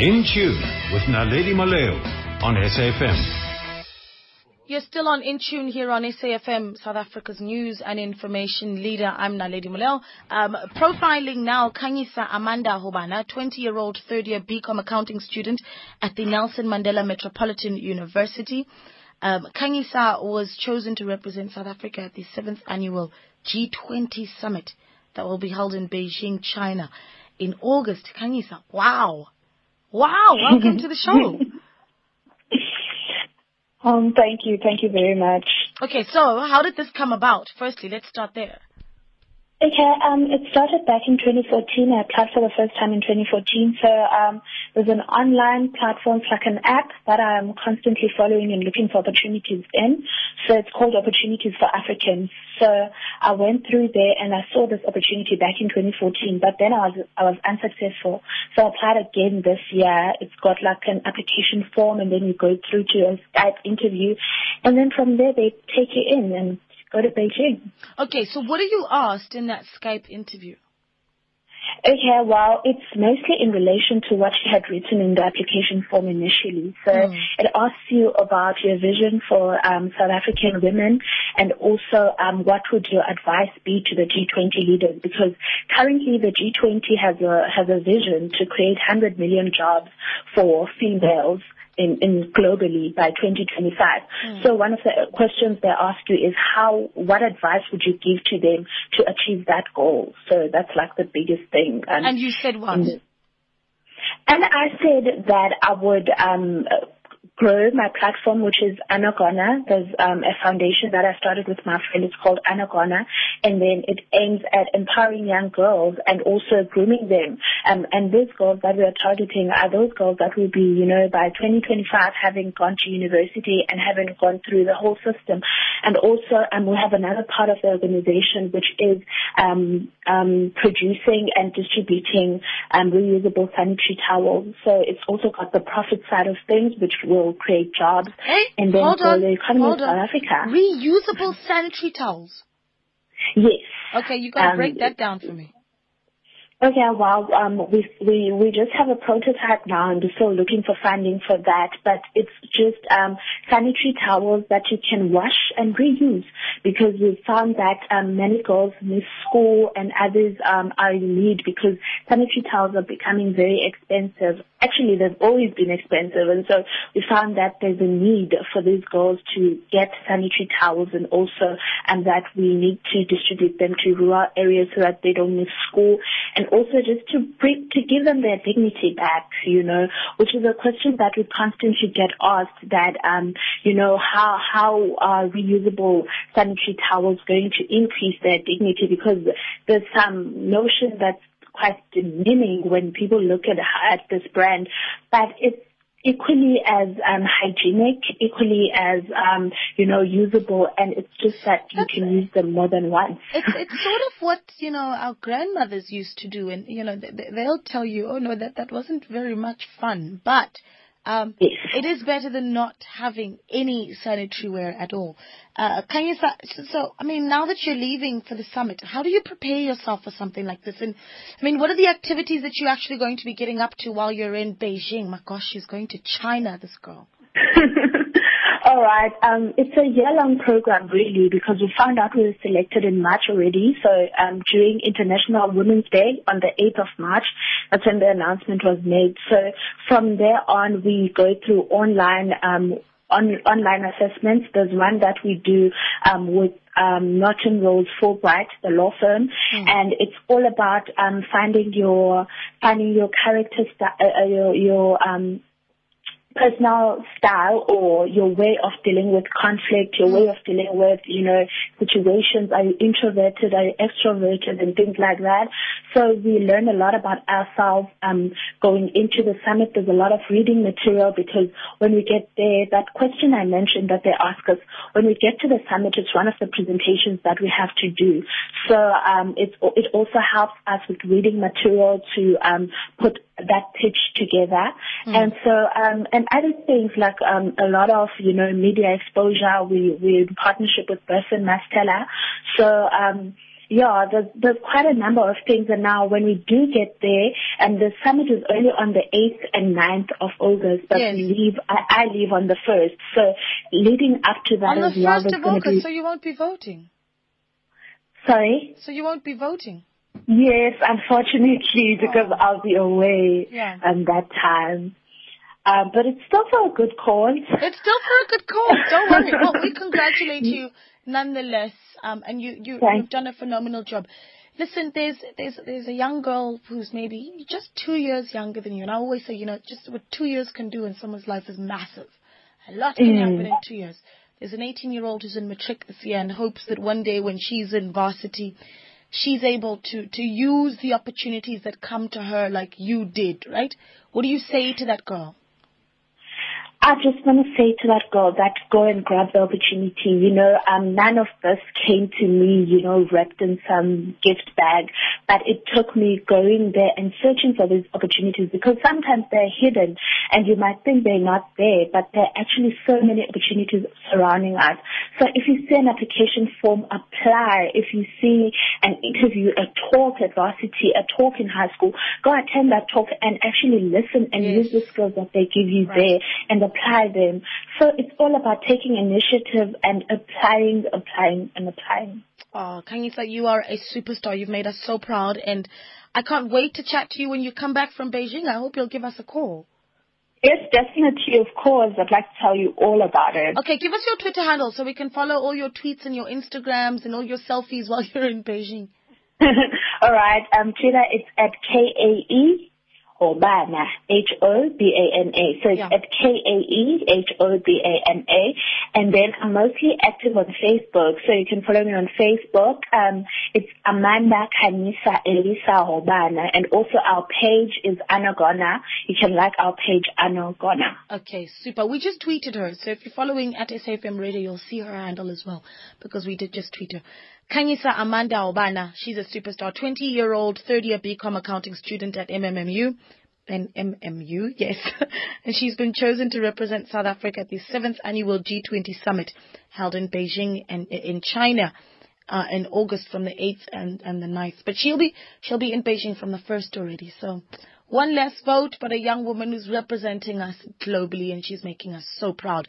In Tune with Naledi Maleo on SAFM. You're still on In Tune here on SAFM, South Africa's news and information leader. I'm Naledi Mulel. Um, profiling now Khanyisa Amanda Hobana, 20-year-old third-year BCom accounting student at the Nelson Mandela Metropolitan University. Um, Khanyisa was chosen to represent South Africa at the 7th annual G20 summit that will be held in Beijing, China in August. Khanyisa, wow. Wow, welcome to the show. Um, thank you. Thank you very much. Okay, so how did this come about? Firstly, let's start there. Okay, um, it started back in 2014. I applied for the first time in 2014. So um, there's an online platform, it's like an app that I'm constantly following and looking for opportunities in. So it's called Opportunities for Africans. So I went through there and I saw this opportunity back in 2014, but then I was I was unsuccessful. So I applied again this year. It's got like an application form, and then you go through to a Skype interview, and then from there they take you in and go to Beijing. Okay, so what are you asked in that Skype interview? Okay, well, it's mostly in relation to what you had written in the application form initially. So mm. it asks you about your vision for um, South African women and also um, what would your advice be to the G20 leaders? Because currently the G20 has a has a vision to create 100 million jobs for females in, in globally by 2025. Mm. So one of the questions they ask you is how, what advice would you give to them to achieve that goal? So that's like the biggest thing. And, and you said what? And I said that I would um, grow my platform, which is Anagona. There's um, a foundation that I started with my friend. It's called Anagona, and then it aims at empowering young girls and also grooming them. Um, and those girls that we are targeting are those girls that will be, you know, by 2025 having gone to university and having gone through the whole system. And also, um, we have another part of the organization which is um, um, producing and distributing um, reusable sanitary towels. So it's also got the profit side of things, which will create jobs hey, and then hold on, the economy hold of on. South Africa. Reusable sanitary towels. Yes. Okay, you gotta Um, break that down for me. Okay, well, um, we we we just have a prototype now, and we're still looking for funding for that. But it's just um, sanitary towels that you can wash and reuse, because we found that um, many girls miss school and others um, are in need because sanitary towels are becoming very expensive. Actually, they've always been expensive, and so we found that there's a need for these girls to get sanitary towels, and also and that we need to distribute them to rural areas so that they don't miss school and also just to bring, to give them their dignity back, you know, which is a question that we constantly get asked that, um, you know, how, how are reusable sanitary towels going to increase their dignity? Because there's some notion that's quite demeaning when people look at, at this brand, but it's equally as um, hygienic, equally as um, you know usable, and it's just that you can use them more than once. It's it's sort of what you know our grandmothers used to do, and you know they, they'll tell you, oh no, that that wasn't very much fun, but um, Yes. it is better than not having any sanitary wear at all. Uh, can you, so, so, I mean, now that you're leaving for the summit, how do you prepare yourself for something like this? And, I mean, what are the activities that you're actually going to be getting up to while you're in Beijing? My gosh, she's going to China, this girl. All right. Um, it's a year-long program, really, because we found out we were selected in March already. So um, during International Women's Day on the 8th of March, that's when the announcement was made. So from there on, we go through online um, on, online assessments. There's one that we do um, with um, Norton Rose Fulbright, the law firm, and it's all about um, finding your finding your character, st- uh, uh, your your um, personal style or your way of dealing with conflict, your way of dealing with, you know, situations. Are you introverted? Are you extroverted and things like that? So we learn a lot about ourselves um, going into the summit. There's a lot of reading material because when we get there, that question I mentioned that they ask us, when we get to the summit, it's one of the presentations that we have to do. So um, it, it also helps us with reading material to um, put that pitch together. And so, um, and other things like um, a lot of, you know, media exposure. We, we're in partnership with Burson-Marsteller. So, um, yeah, there's, there's quite a number of things. And now when we do get there, and the summit is only on the 8th and 9th of August, but Yes. we leave, I, I leave on the 1st. So leading up to that On the as well, first there's of August, be, so you won't be voting. sorry? So you won't be voting. Yes, unfortunately, because Oh. I'll be away Yeah. um, that time. Um, but it's still for a good cause. It's still for a good cause. Don't worry. Well, we congratulate you nonetheless. Um, and you, you, Thank- you've done a phenomenal job. Listen, there's, there's, there's a young girl who's maybe just two years younger than you. And I always say, you know, just what two years can do in someone's life is massive. A lot can Mm. happen in two years. There's an 18 year old who's in matric this year and hopes that one day when she's in varsity, she's able to, to use the opportunities that come to her like you did, right? What do you say to that girl? I just want to say to that girl that go and grab the opportunity. You know, um, none of this came to me, you know, wrapped in some gift bag, but it took me going there and searching for these opportunities because sometimes they're hidden and you might think they're not there, but there are actually so many opportunities surrounding us. So if you see an application form, apply. If you see an interview, a talk at varsity, a talk in high school, go attend that talk and actually listen and Yes. use the skills that they give you Right. there and apply them. So it's all about taking initiative and applying, applying, and applying. Oh, Khanyisa, you are a superstar. You've made us so proud, and I can't wait to chat to you when you come back from Beijing. I hope you'll give us a call. Yes, definitely, of course. I'd like to tell you all about it. Okay, give us your Twitter handle so we can follow all your tweets and your Instagrams and all your selfies while you're in Beijing. all right. Um, Twitter, it's at K-A-E Hobana, H-O-B-A-N-A. So it's Yeah. at K-A-E H-O-B-A-N-A. And then I'm mostly active on Facebook. So you can follow me on Facebook. Um, it's Amanda Kanisa Elisa Hobana. And also our page is Anagona. You can like our page Anagona. Okay, super. We just tweeted her, so if you're following at SAFM Radio, you'll see her handle as well, because we did just tweet her. Khanyisa Amanda Obana, she's a superstar, 20-year-old, third-year BCom accounting student at MMMU. And MMU, yes. and she's been chosen to represent South Africa at the 7th annual G20 summit held in Beijing and in China. Uh, in August from the 8th and, and the 9th. But she'll be, she'll be in Beijing from the 1st already. So one less vote, but a young woman who's representing us globally and she's making us so proud.